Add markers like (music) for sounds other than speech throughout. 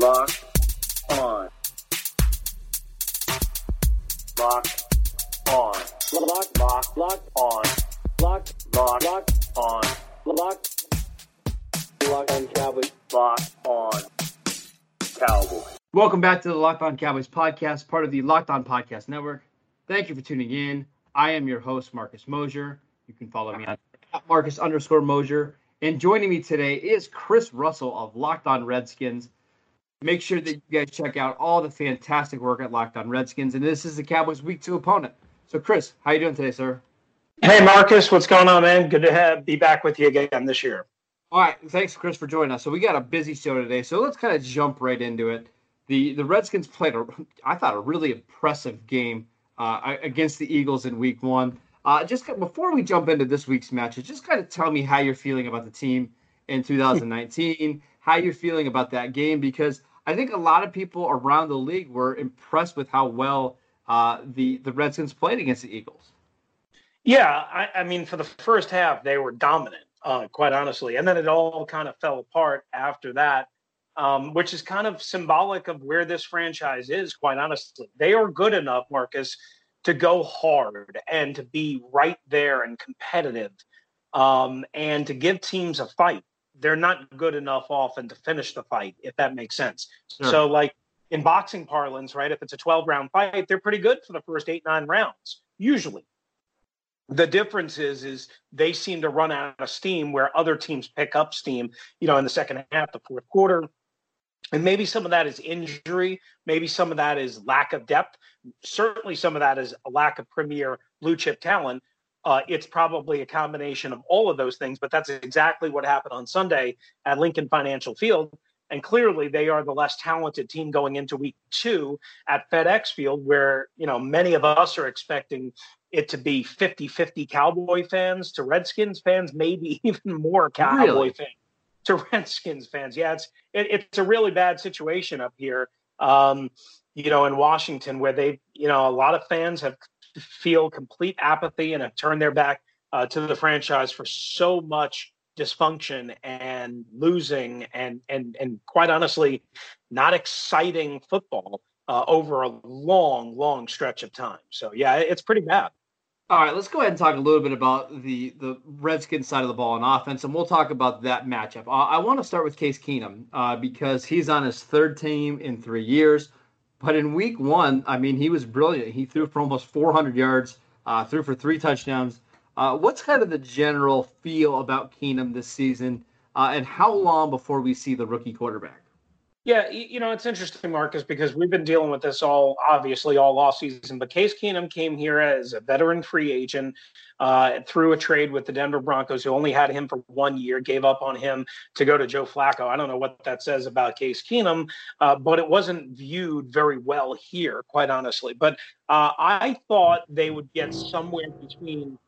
Locked on. Locked on. Lock, lock, locked on. Locked, lock, locked on. Locked. Locked on Cowboys. Locked on Cowboys. Welcome back to the Locked On Cowboys podcast, part of the Locked On Podcast Network. Thank you for tuning in. I am your host, Marcus Mosher. You can follow me on Marcus underscore Mosher. And joining me today is Chris Russell of Locked On Redskins. Make sure that you guys check out all the fantastic work at Locked On Redskins. And this is the Cowboys' Week Two opponent. So, Chris, how you doing today, sir? Hey, Marcus, what's going on, man? Good to have, be back with you again this year. All right, thanks, Chris, for joining us. So we got a busy show today, so let's kind of jump right into it. the The Redskins played a, I thought, a really impressive game uh, against the Eagles in Week One. Uh, just before we jump into this week's matches, just kind of tell me how you're feeling about the team in 2019, how you're feeling about that game, because I think a lot of people around the league were impressed with how well uh, the the Redskins played against the Eagles. Yeah, I, I mean, for the first half, they were dominant, uh, quite honestly, and then it all kind of fell apart after that, um, which is kind of symbolic of where this franchise is. Quite honestly, they are good enough, Marcus, to go hard and to be right there and competitive, um, and to give teams a fight they're not good enough often to finish the fight, if that makes sense. Sure. So, like in boxing parlance, right? If it's a 12 round fight, they're pretty good for the first eight, nine rounds, usually. The difference is, is they seem to run out of steam where other teams pick up steam, you know, in the second half, the fourth quarter. And maybe some of that is injury. Maybe some of that is lack of depth. Certainly, some of that is a lack of premier blue chip talent. Uh, it's probably a combination of all of those things, but that's exactly what happened on Sunday at Lincoln Financial Field. And clearly, they are the less talented team going into week two at FedEx Field, where, you know, many of us are expecting it to be 50 50 Cowboy fans to Redskins fans, maybe (laughs) even more Cowboy really? fans to Redskins fans. Yeah, it's, it, it's a really bad situation up here. Um, you know, in Washington, where they, you know, a lot of fans have feel complete apathy and have turned their back uh, to the franchise for so much dysfunction and losing and and and quite honestly, not exciting football uh, over a long, long stretch of time. So yeah, it's pretty bad. All right, let's go ahead and talk a little bit about the the Redskins side of the ball on offense, and we'll talk about that matchup. Uh, I want to start with Case Keenum uh, because he's on his third team in three years. But in week one, I mean, he was brilliant. He threw for almost 400 yards, uh, threw for three touchdowns. Uh, what's kind of the general feel about Keenum this season, uh, and how long before we see the rookie quarterback? Yeah, you know, it's interesting, Marcus, because we've been dealing with this all obviously all off season. But Case Keenum came here as a veteran free agent uh, through a trade with the Denver Broncos, who only had him for one year, gave up on him to go to Joe Flacco. I don't know what that says about Case Keenum, uh, but it wasn't viewed very well here, quite honestly. But uh, I thought they would get somewhere between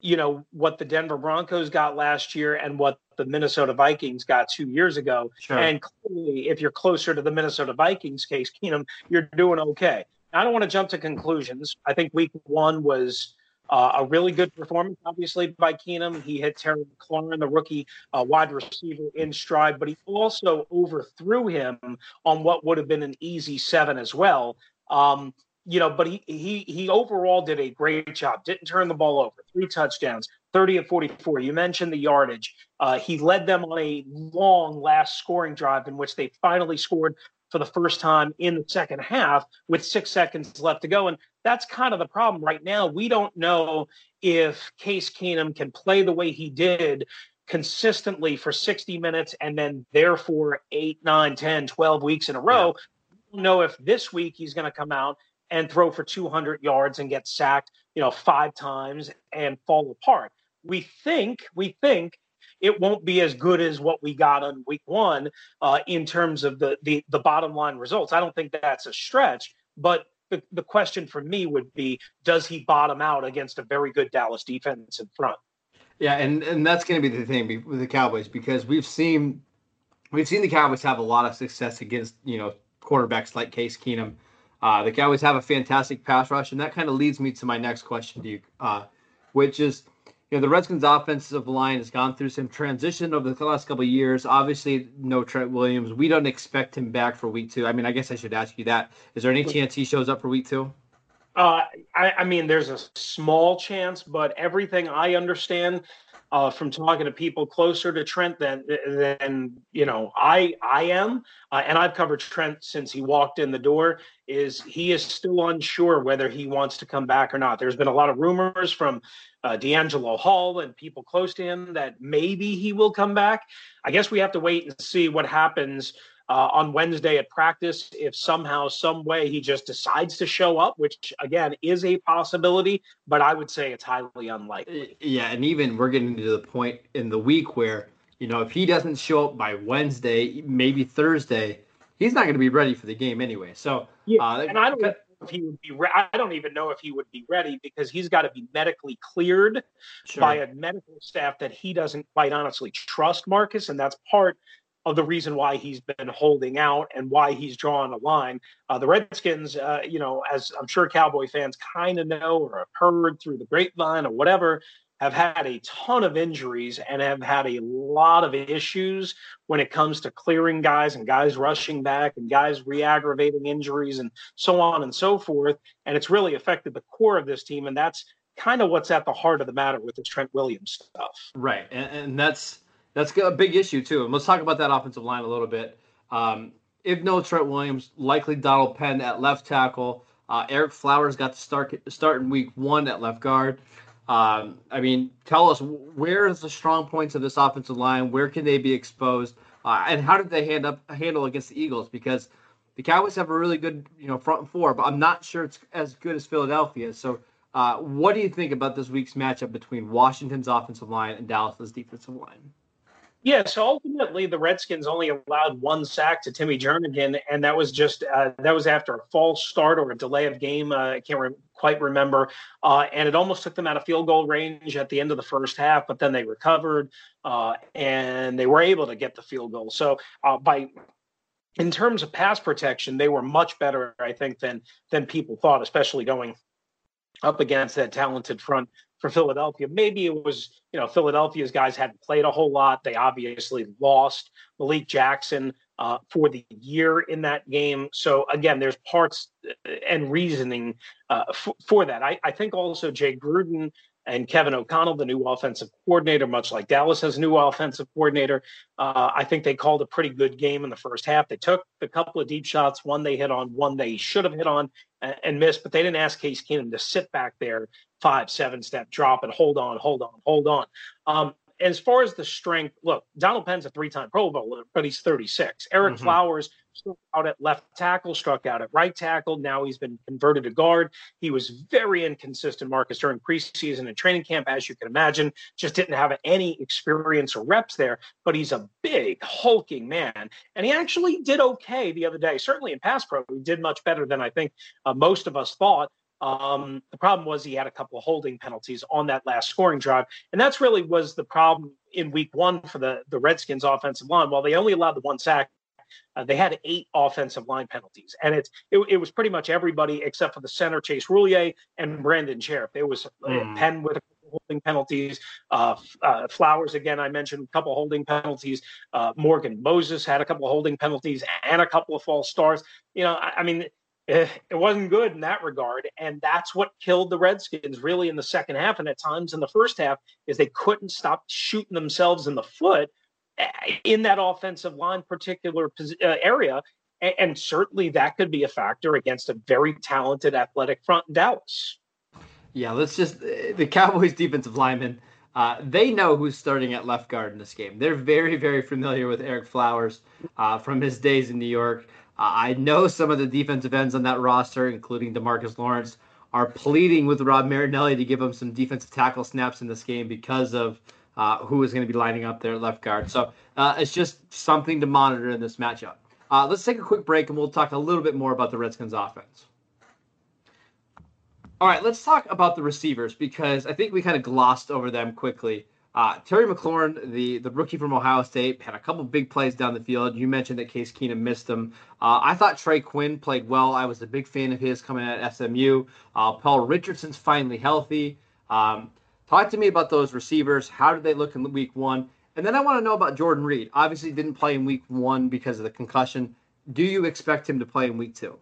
you know what the Denver Broncos got last year and what the Minnesota Vikings got two years ago. Sure. And clearly, if you're closer to the Minnesota Vikings case, Keenum, you're doing okay. I don't want to jump to conclusions. I think Week One was uh, a really good performance, obviously by Keenum. He hit Terry McLaurin, the rookie uh, wide receiver, in stride, but he also overthrew him on what would have been an easy seven as well. Um, you know, but he he he overall did a great job. Didn't turn the ball over. Three touchdowns, 30 of 44. You mentioned the yardage. Uh, he led them on a long last scoring drive in which they finally scored for the first time in the second half with six seconds left to go. And that's kind of the problem right now. We don't know if Case Keenum can play the way he did consistently for 60 minutes and then therefore 8, 9, 10, 12 weeks in a row. Yeah. We don't know if this week he's going to come out and throw for 200 yards and get sacked, you know, five times and fall apart. We think, we think it won't be as good as what we got on week one uh, in terms of the, the the bottom line results. I don't think that's a stretch, but the, the question for me would be, does he bottom out against a very good Dallas defense in front? Yeah, and and that's going to be the thing with the Cowboys because we've seen we've seen the Cowboys have a lot of success against you know quarterbacks like Case Keenum uh, the Cowboys have a fantastic pass rush, and that kind of leads me to my next question to you, uh, which is, you know, the Redskins offensive line has gone through some transition over the last couple of years. Obviously, no Trent Williams. We don't expect him back for week two. I mean, I guess I should ask you that. Is there any chance he shows up for week two? Uh, I, I mean, there's a small chance, but everything I understand uh, from talking to people closer to Trent than than you know I I am, uh, and I've covered Trent since he walked in the door. Is he is still unsure whether he wants to come back or not. There's been a lot of rumors from uh, DeAngelo Hall and people close to him that maybe he will come back. I guess we have to wait and see what happens uh, on Wednesday at practice if somehow, some way he just decides to show up, which again is a possibility, but I would say it's highly unlikely. Yeah, and even we're getting to the point in the week where you know if he doesn't show up by Wednesday, maybe Thursday, he's not going to be ready for the game anyway. So yeah, uh, and I don't know if he would be. Re- I don't even know if he would be ready because he's got to be medically cleared sure. by a medical staff that he doesn't quite honestly trust, Marcus, and that's part of the reason why he's been holding out and why he's drawn a line. Uh, the Redskins, uh, you know, as I'm sure Cowboy fans kind of know or have heard through the grapevine or whatever, have had a ton of injuries and have had a lot of issues when it comes to clearing guys and guys rushing back and guys re-aggravating injuries and so on and so forth. And it's really affected the core of this team, and that's kind of what's at the heart of the matter with this Trent Williams stuff. Right, and, and that's that's a big issue too. And let's talk about that offensive line a little bit. Um, if no Trent Williams, likely Donald Penn at left tackle. Uh, Ereck Flowers got to start start in week one at left guard. Um, I mean, tell us where is the strong points of this offensive line? Where can they be exposed? Uh, and how did they hand up handle against the Eagles? Because the Cowboys have a really good you know front four, but I'm not sure it's as good as Philadelphia. So, uh, what do you think about this week's matchup between Washington's offensive line and Dallas's defensive line? Yeah, so ultimately the Redskins only allowed one sack to Timmy Jernigan, and that was just uh, that was after a false start or a delay of game. Uh, I can't re- quite remember, uh, and it almost took them out of field goal range at the end of the first half. But then they recovered, uh, and they were able to get the field goal. So uh, by in terms of pass protection, they were much better, I think, than than people thought, especially going up against that talented front for Philadelphia. Maybe it was, you know, Philadelphia's guys hadn't played a whole lot. They obviously lost Malik Jackson uh, for the year in that game. So again, there's parts uh, and reasoning uh, f- for that. I, I, think also Jay Gruden and Kevin O'Connell, the new offensive coordinator, much like Dallas has a new offensive coordinator. Uh, I think they called a pretty good game in the first half. They took a couple of deep shots, one they hit on, one they should have hit on and, and missed, but they didn't ask Case Keenum to sit back there five, seven step drop and hold on, hold on, hold on. Um, as far as the strength, look, Donald Penn's a three time Pro Bowler, but he's 36. Ereck mm-hmm. Flowers struck out at left tackle, struck out at right tackle. Now he's been converted to guard. He was very inconsistent, Marcus, during preseason and training camp, as you can imagine. Just didn't have any experience or reps there, but he's a big, hulking man. And he actually did okay the other day. Certainly in pass pro, he did much better than I think uh, most of us thought. Um, the problem was he had a couple of holding penalties on that last scoring drive, and that's really was the problem in Week One for the the Redskins offensive line. While they only allowed the one sack, uh, they had eight offensive line penalties, and it, it, it was pretty much everybody except for the center Chase Roullier and Brandon Scherff. There was mm. Penn with a couple holding penalties, uh, uh, Flowers again. I mentioned a couple holding penalties. Uh, Morgan Moses had a couple holding penalties and a couple of false starts. You know, I, I mean it wasn't good in that regard and that's what killed the redskins really in the second half and at times in the first half is they couldn't stop shooting themselves in the foot eh, in that offensive line particular uh, area and certainly that could be a factor against a very talented athletic front in dallas. Yeah let's just eh, the cowboys defensive linemen uh, they know who's starting at left guard in this game. They're very, very familiar with Ereck Flowers uh, from his days in New York. Uh, I know some of the defensive ends on that roster, including Demarcus Lawrence, are pleading with Rod Marinelli to give him some defensive tackle snaps in this game because of uh, who is going to be lining up there at left guard. So uh, it's just something to monitor in this matchup. Uh, let's take a quick break and we'll talk a little bit more about the Redskins offense. All right, let's talk about the receivers because I think we kind of glossed over them quickly. Uh, Terry McLaurin, the, the rookie from Ohio State, had a couple big plays down the field. You mentioned that Case Keenum missed them. Uh, I thought Trey Quinn played well. I was a big fan of his coming at SMU. Uh, Paul Richardson's finally healthy. Um, Talk to me about those receivers. How did they look in week one? And then I want to know about Jordan Reed. Obviously, didn't play in week one because of the concussion. Do you expect him to play in week two?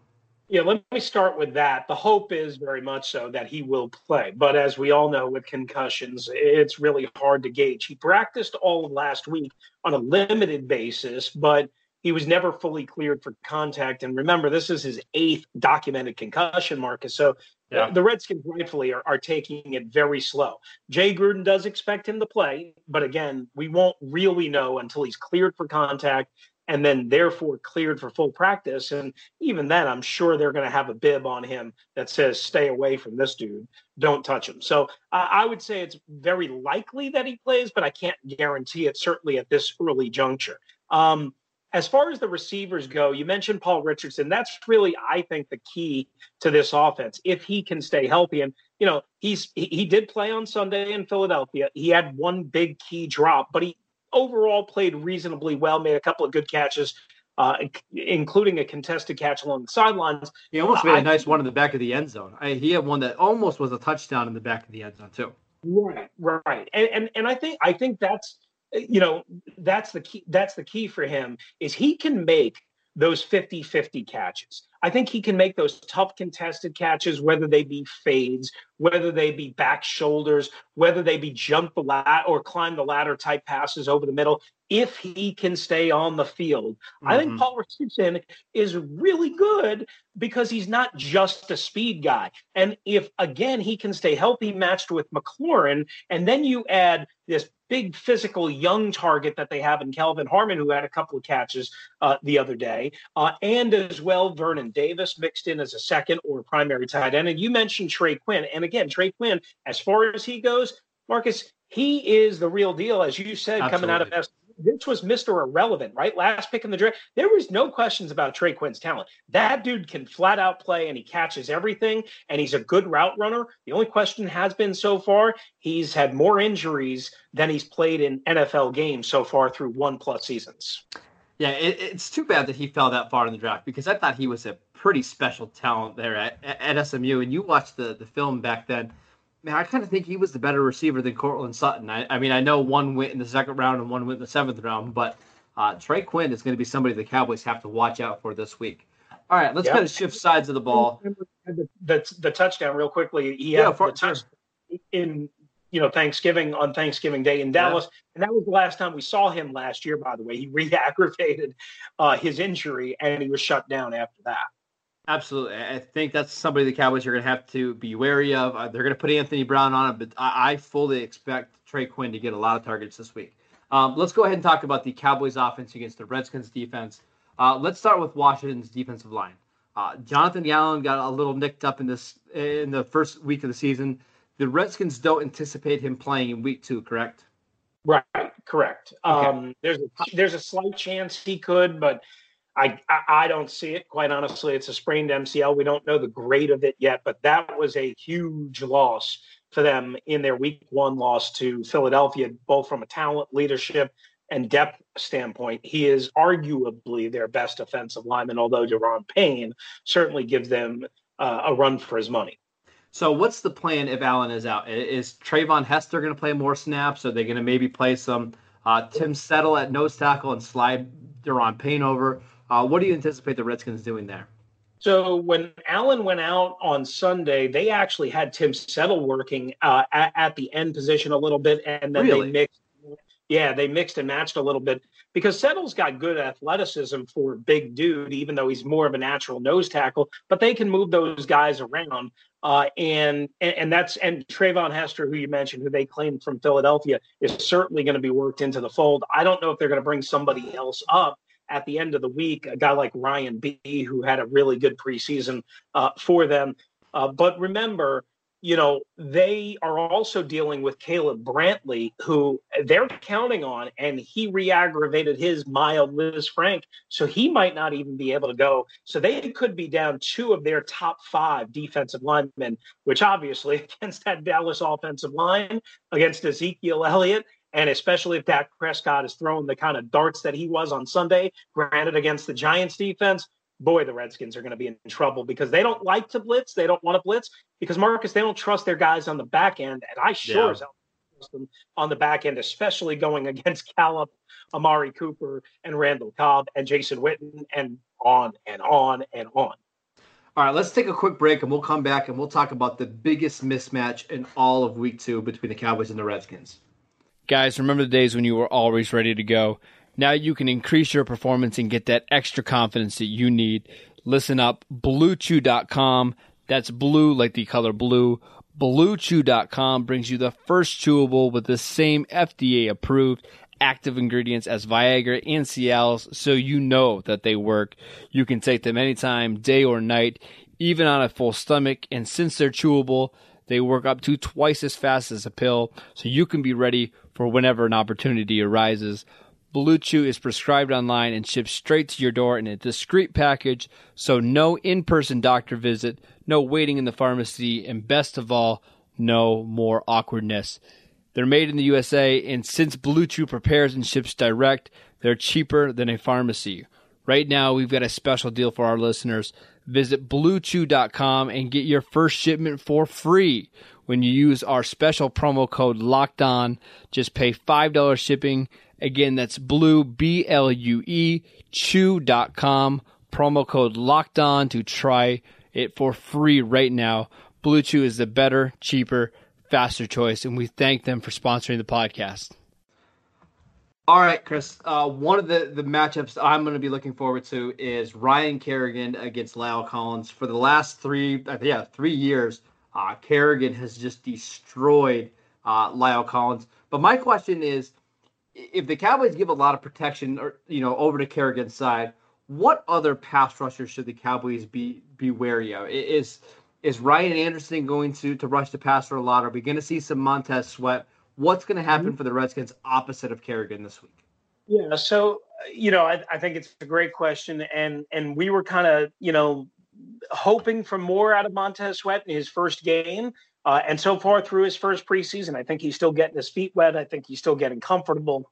Yeah, let me start with that. The hope is very much so that he will play. But as we all know with concussions, it's really hard to gauge. He practiced all of last week on a limited basis, but he was never fully cleared for contact. And remember, this is his eighth documented concussion, Marcus. So yeah. the Redskins rightfully are, are taking it very slow. Jay Gruden does expect him to play, but again, we won't really know until he's cleared for contact and then therefore cleared for full practice. And even then, I'm sure they're going to have a bib on him that says, stay away from this dude. Don't touch him. So I would say it's very likely that he plays, but I can't guarantee it, certainly at this early juncture. Um, as far as the receivers go, you mentioned Paul Richardson. That's really, I think, the key to this offense. If he can stay healthy, and you know, he's he, he did play on Sunday in Philadelphia. He had one big key drop, but he overall played reasonably well. Made a couple of good catches, uh, including a contested catch along the sidelines. He almost made a nice one in the back of the end zone. I, he had one that almost was a touchdown in the back of the end zone too. Right, right, and and and I think I think that's you know that's the key that's the key for him is he can make those 50-50 catches i think he can make those tough contested catches whether they be fades whether they be back shoulders whether they be jump the ladder or climb the ladder type passes over the middle if he can stay on the field. Mm-hmm. I think mm-hmm. Paul Richardson is really good because he's not just a speed guy. And if, again, he can stay healthy, matched with McLaurin, and then you add this big physical young target that they have in Kelvin Harmon, who had a couple of catches uh, the other day, uh, and as well Vernon Davis mixed in as a second or primary tight end. And you mentioned Trey Quinn. And again, Trey Quinn, as far as he goes, Marcus, he is the real deal, as you said, Absolutely. coming out of this was Mr. Irrelevant, right? Last pick in the draft. There was no questions about Trey Quinn's talent. That dude can flat out play and he catches everything and he's a good route runner. The only question has been so far, he's had more injuries than he's played in NFL games so far through one plus seasons. Yeah, it, it's too bad that he fell that far in the draft because I thought he was a pretty special talent there at, at SMU. And you watched the, the film back then man, I kind of think he was the better receiver than Courtland Sutton. I, I, mean, I know one went in the second round and one went in the seventh round, but uh, Trey Quinn is going to be somebody the Cowboys have to watch out for this week. All right, let's yep. kind of shift sides of the ball. The, the, the touchdown, real quickly. He yeah, for, touch in you know Thanksgiving on Thanksgiving Day in Dallas, yeah. and that was the last time we saw him last year. By the way, he (laughs) re-aggravated uh, his injury and he was shut down after that. Absolutely. I think that's somebody the Cowboys are going to have to be wary of. Uh, they're going to put Anthony Brown on it, but I, I, fully expect Trey Quinn to get a lot of targets this week. Um, let's go ahead and talk about the Cowboys offense against the Redskins defense. Uh, let's start with Washington's defensive line. Uh, Jonathan Allen got a little nicked up in this in the first week of the season. The Redskins don't anticipate him playing in week two, correct? Right, correct. Okay. Um, there's a, there's a slight chance he could, but I, I don't see it quite honestly. It's a sprained MCL. We don't know the grade of it yet, but that was a huge loss for them in their Week One loss to Philadelphia, both from a talent, leadership, and depth standpoint. He is arguably their best offensive lineman, although Daron Payne certainly gives them uh, a run for his money. So, what's the plan if Allen is out? Is Treyvon Hester going to play more snaps? Are they going to maybe play some uh, Tim Settle at nose tackle and slide Daron Payne over? Uh, what do you anticipate the Redskins doing there? So when Allen went out on Sunday, they actually had Tim Settle working uh, at, at, the end position a little bit, and then really? they mixed. Yeah, they mixed and matched a little bit because Settle's got good athleticism for a big dude, even though he's more of a natural nose tackle. But they can move those guys around, uh, and, and and that's and Treyvon Hester, who you mentioned, who they claimed from Philadelphia, is certainly going to be worked into the fold. I don't know if they're going to bring somebody else up at the end of the week, a guy like Ryan Bee, who had a really good preseason uh, for them. Uh, but remember, you know, they are also dealing with Caleb Brantley, who they're counting on, and he re aggravated his mild Lisfranc. So he might not even be able to go. So they could be down two of their top five defensive linemen, which obviously (laughs) against that Dallas offensive line, against Ezekiel Elliott, and especially if Dak Prescott is throwing the kind of darts that he was on Sunday, granted against the Giants defense, boy, the Redskins are going to be in trouble because they don't like to blitz. They don't want to blitz because Marcus, they don't trust their guys on the back end, and I sure Yeah. as hell trust them on the back end, especially going (laughs) against Gallup, Amari Cooper, and Randall Cobb and Jason Witten, and on and on and on. All right, let's take a quick break and we'll come back and we'll talk about the biggest mismatch in all of week two between the Cowboys and the Redskins. Guys, remember the days when you were always ready to go? Now you can increase your performance and get that extra confidence that you need. Listen up, bluechew.com. That's blue like the color blue. BlueChew.com brings you the first chewable with the same FDA approved active ingredients as Viagra and Cialis, so you know that they work. You can take them anytime, day or night, even on a full stomach. And since they're chewable, they work up to twice as fast as a pill, so you can be ready for whenever an opportunity arises. Blue Chew is prescribed online and shipped straight to your door in a discreet package, so no in person doctor visit, no waiting in the pharmacy, and best of all, no more awkwardness. They're made in the USA, and since Blue Chew prepares and ships direct, they're cheaper than a pharmacy. Right now, we've got a special deal for our listeners. Visit bluechew.com and get your first shipment for free when you use our special promo code locked on. Just pay $5 shipping. Again, that's blue, B L U E, chew.com. Promo code locked on to try it for free right now. Blue Chew is the better, cheaper, faster choice, and we thank them for sponsoring the podcast. All right, Chris. Uh, one of the, the matchups I'm going to be looking forward to is Ryan Kerrigan against La'el Collins. For the last three, uh, yeah, three years, uh, Kerrigan has just destroyed uh, La'el Collins. But my question is, if the Cowboys give a lot of protection, or you know, over to Kerrigan's side, what other pass rushers should the Cowboys be be wary of? Is is Ryan Anderson going to to rush the passer a lot? Are we going to see some Montez Sweat? What's going to happen for the Redskins opposite of Kerrigan this week? Yeah, so uh, you know, I, I think it's a great question, and and we were kind of you know hoping for more out of Montez Sweat in his first game, uh, and so far through his first preseason, I think he's still getting his feet wet. I think he's still getting comfortable.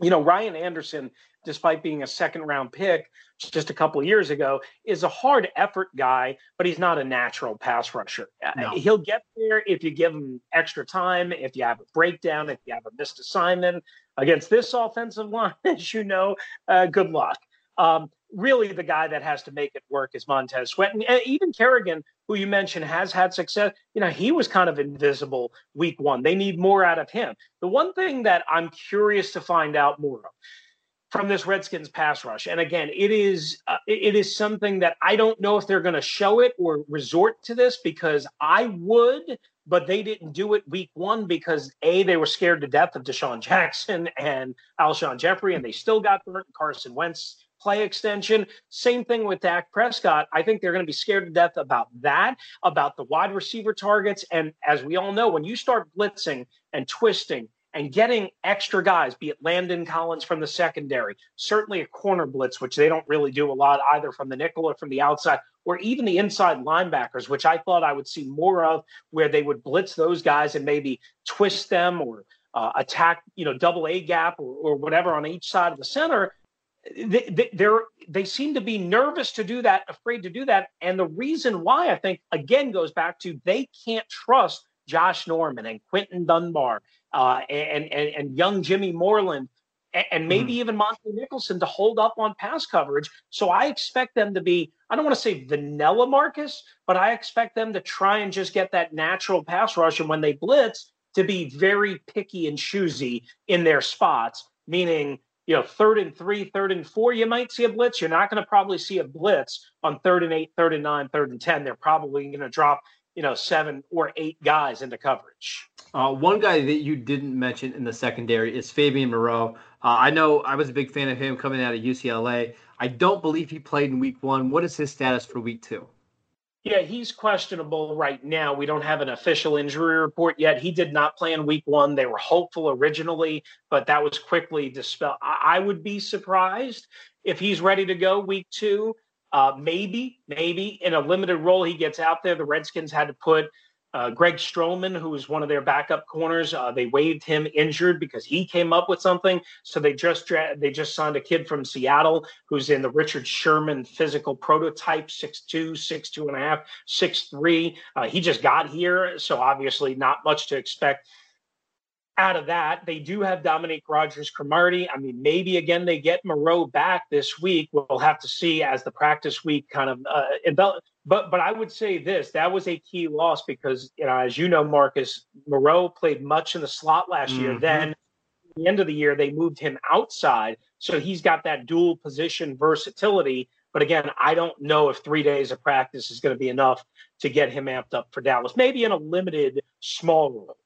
You know, Ryan Anderson, despite being a second round pick just a couple of years ago, is a hard effort guy, but he's not a natural pass rusher. Uh, No. He'll get there if you give him extra time, if you have a breakdown, if you have a missed assignment against this offensive (laughs) line, as you know, uh, good luck. Um, really, the guy that has to make it work is Montez Sweat. And even Kerrigan, who you mentioned has had success, you know, he was kind of invisible week one. They need more out of him. The one thing that I'm curious to find out more of from this Redskins pass rush, and again, it is uh, it is something that I don't know if they're going to show it or resort to this because I would, but they didn't do it week one because a they were scared to death of DeSean Jackson and Alshon Jeffery, and they still got burnt. Carson Wentz play extension. Same thing with Dak Prescott. I think they're going to be scared to death about that, about the wide receiver targets. And as we all know, when you start blitzing and twisting and getting extra guys, be it Landon Collins from the secondary, certainly a corner blitz, which they don't really do a lot either from the nickel or from the outside, or even the inside linebackers, which I thought I would see more of, where they would blitz those guys and maybe twist them or uh, attack, you know, double A gap or, or whatever on each side of the center they, they, they're they seem to be nervous to do that, afraid to do that, and the reason why I think again goes back to they can't trust Josh Norman and Quinton Dunbar uh, and, and and young Jimmy Moreland and, maybe even Montae Nicholson to hold up on pass coverage. So I expect them to be I don't want to say vanilla Marcus, but I expect them to try and just get that natural pass rush, and when they blitz, to be very picky and choosy in their spots, meaning you know, third and three, third and four, you might see a blitz. You're not going to probably see a blitz on third and eight, third and nine, third and 10. They're probably going to drop, you know, seven or eight guys into coverage. Uh, one guy that you didn't mention in the secondary is Fabian Moreau. Uh, I know I was a big fan of him coming out of UCLA. I don't believe he played in week one. What is his status for week two? Yeah, he's questionable right now. We don't have an official injury report yet. He did not play in week one. They were hopeful originally, but that was quickly dispelled. I, would be surprised if he's ready to go week two. Uh, maybe, maybe in a limited role, he gets out there. The Redskins had to put Uh, Greg Stroman, who was one of their backup corners, uh, they waived him injured because he came up with something. So they just dra- they just signed a kid from Seattle who's in the Richard Sherman physical prototype, 6'2", 6'2 and a half, 6'3". Uh, he just got here, so obviously not much to expect out of that. They do have Dominique Rodgers Cromartie. I mean, maybe again they get Moreau back this week. We'll have to see as the practice week kind of uh. But but I would say this: that was a key loss because you know, as you know, Marcus Moreau played much in the slot last mm-hmm. year. Then the end of the year they moved him outside, so he's got that dual position versatility. But again, I don't know if three days of practice is going to be enough to get him amped up for Dallas. Maybe in a limited, small role.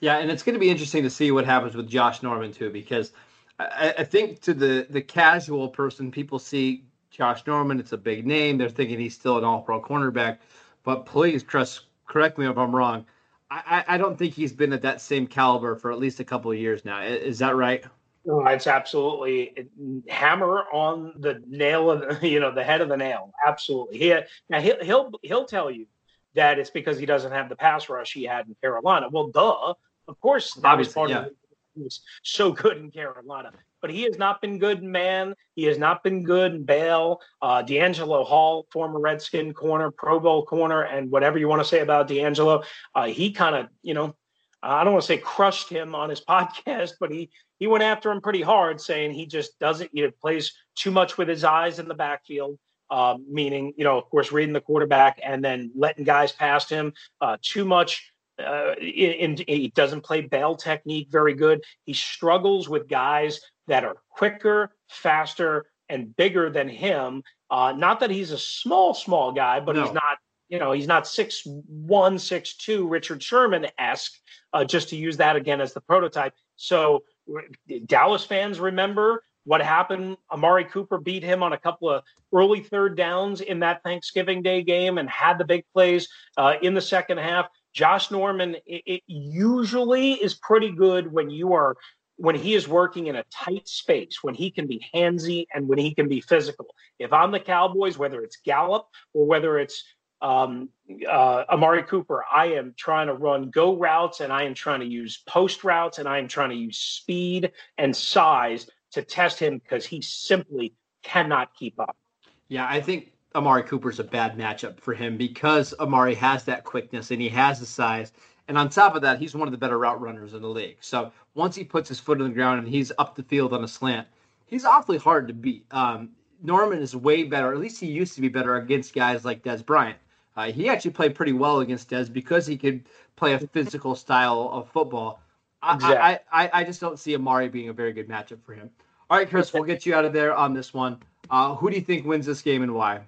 Yeah, and it's going to be interesting to see what happens with Josh Norman too, because I, I, think to the the casual person, people see Josh Norman, it's a big name. They're thinking he's still an All Pro cornerback, but please, Chris, correct me if I'm wrong. I, I don't think he's been at that same caliber for at least a couple of years now. Is that right? It's absolutely hammer on the nail of (laughs) you know the head of the nail. Absolutely. He now he'll he'll he'll tell you that it's because he doesn't have the pass rush he had in Carolina. Well, duh. Of course, that Obviously, was part yeah. of. He was so good in Carolina. But he has not been good in man. He has not been good in bail. Uh, DeAngelo Hall, former Redskin corner, Pro Bowl corner, and whatever you want to say about D'Angelo, uh, he kind of, you know, I don't want to say crushed him on his (laughs) podcast, but he he went after him pretty hard, saying he just doesn't, you know, plays too much with his eyes in the backfield. Uh, meaning, you know, of course, reading the quarterback and then letting guys past him. Uh, too much uh, in, in, he doesn't play bail technique very good. He struggles with guys that are quicker, faster, and bigger than him. Uh, not that he's a small, small guy, but no. he's not. You know, he's not six one, six two, Richard Sherman esque. Uh, just to use that again as the prototype. So Dallas fans remember what happened. Amari Cooper beat him on a couple of early third downs in that Thanksgiving Day game and had the big plays uh, in the second half. Josh Norman it, it usually is pretty good when you are when he is working in a tight space, when he can be handsy and when he can be physical. If I'm the Cowboys, whether it's Gallup or whether it's um, uh, Amari Cooper, I am trying to run go routes and I am trying to use post routes and I am trying to use speed and size to test him because he simply cannot keep up. Yeah, I think Amari Cooper's a bad matchup for him because Amari has that quickness and he has the size. And on top of that, he's one of the better route runners in the league. So once he puts his foot on the ground and he's up the field on a slant, he's awfully hard to beat. Um, Norman is way better, at least he used to be better against guys like Dez Bryant. Uh, he actually played pretty well against Dez because he could play a physical style of football. Exactly. I, I, I just don't see Amari being a very good matchup for him. All right, Chris, we'll get you out of there on this one. Uh, who do you think wins this game and why?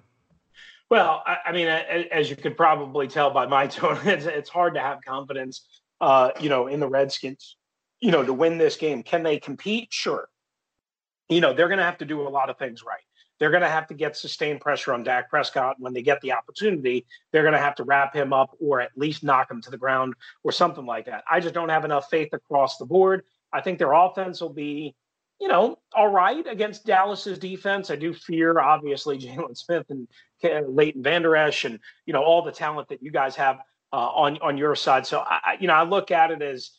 Well, I, I, mean, as you could probably tell by my (laughs) tone, it's, it's hard to have confidence, uh, you know, in the Redskins, you know, to win this game. Can they compete? Sure. You know, they're going to have to do a lot of things right. They're going to have to get sustained pressure on Dak Prescott. When they get the opportunity, they're going to have to wrap him up or at least knock him to the ground or something like that. I just don't have enough faith across the board. I think their offense will be you know, all right against Dallas's defense. I do fear, obviously, (laughs) Jaylon Smith and Leighton Vander Esch and, you know, all the talent that you guys have uh, on, on your side. So, I, you know, I look at it as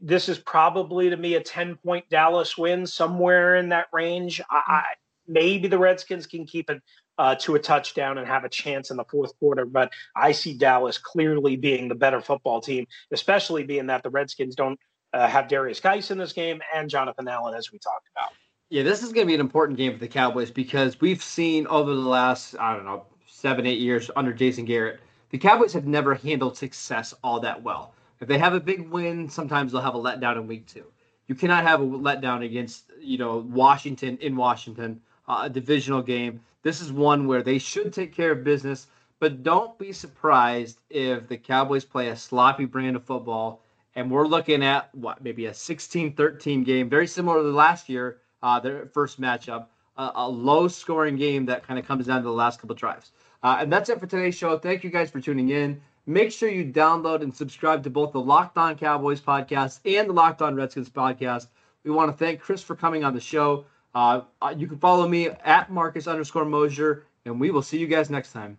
this is probably to me a 10 point Dallas win, somewhere in that range. I, I maybe the Redskins can keep it uh, to a touchdown and have a chance in the fourth quarter. But I see Dallas clearly being the better football team, especially being that the Redskins don't uh, have Derrius Guice in this game and Jonathan Allen, as we talked about. Yeah, this is going to be an important game for the Cowboys because we've seen over the last, I don't know, seven, eight years under Jason Garrett, the Cowboys have never handled success all that well. If they have a big win, sometimes they'll have a letdown in week two. You cannot have a letdown against, you know, Washington in Washington, uh, a divisional game. This is one where they should take care of business, but don't be surprised if the Cowboys play a sloppy brand of football and we're looking at what maybe a 16-13 game, very similar to last year, uh, their first matchup, uh, a low-scoring game that kind of comes down to the last couple drives. Uh, and that's it for today's show. Thank you guys for tuning in. Make sure you download and subscribe to both the Locked On Cowboys podcast and the Locked On Redskins podcast. We want to thank Chris for coming on the show. Uh, uh, you can follow me at Marcus underscore Mosher, and we will see you guys next time.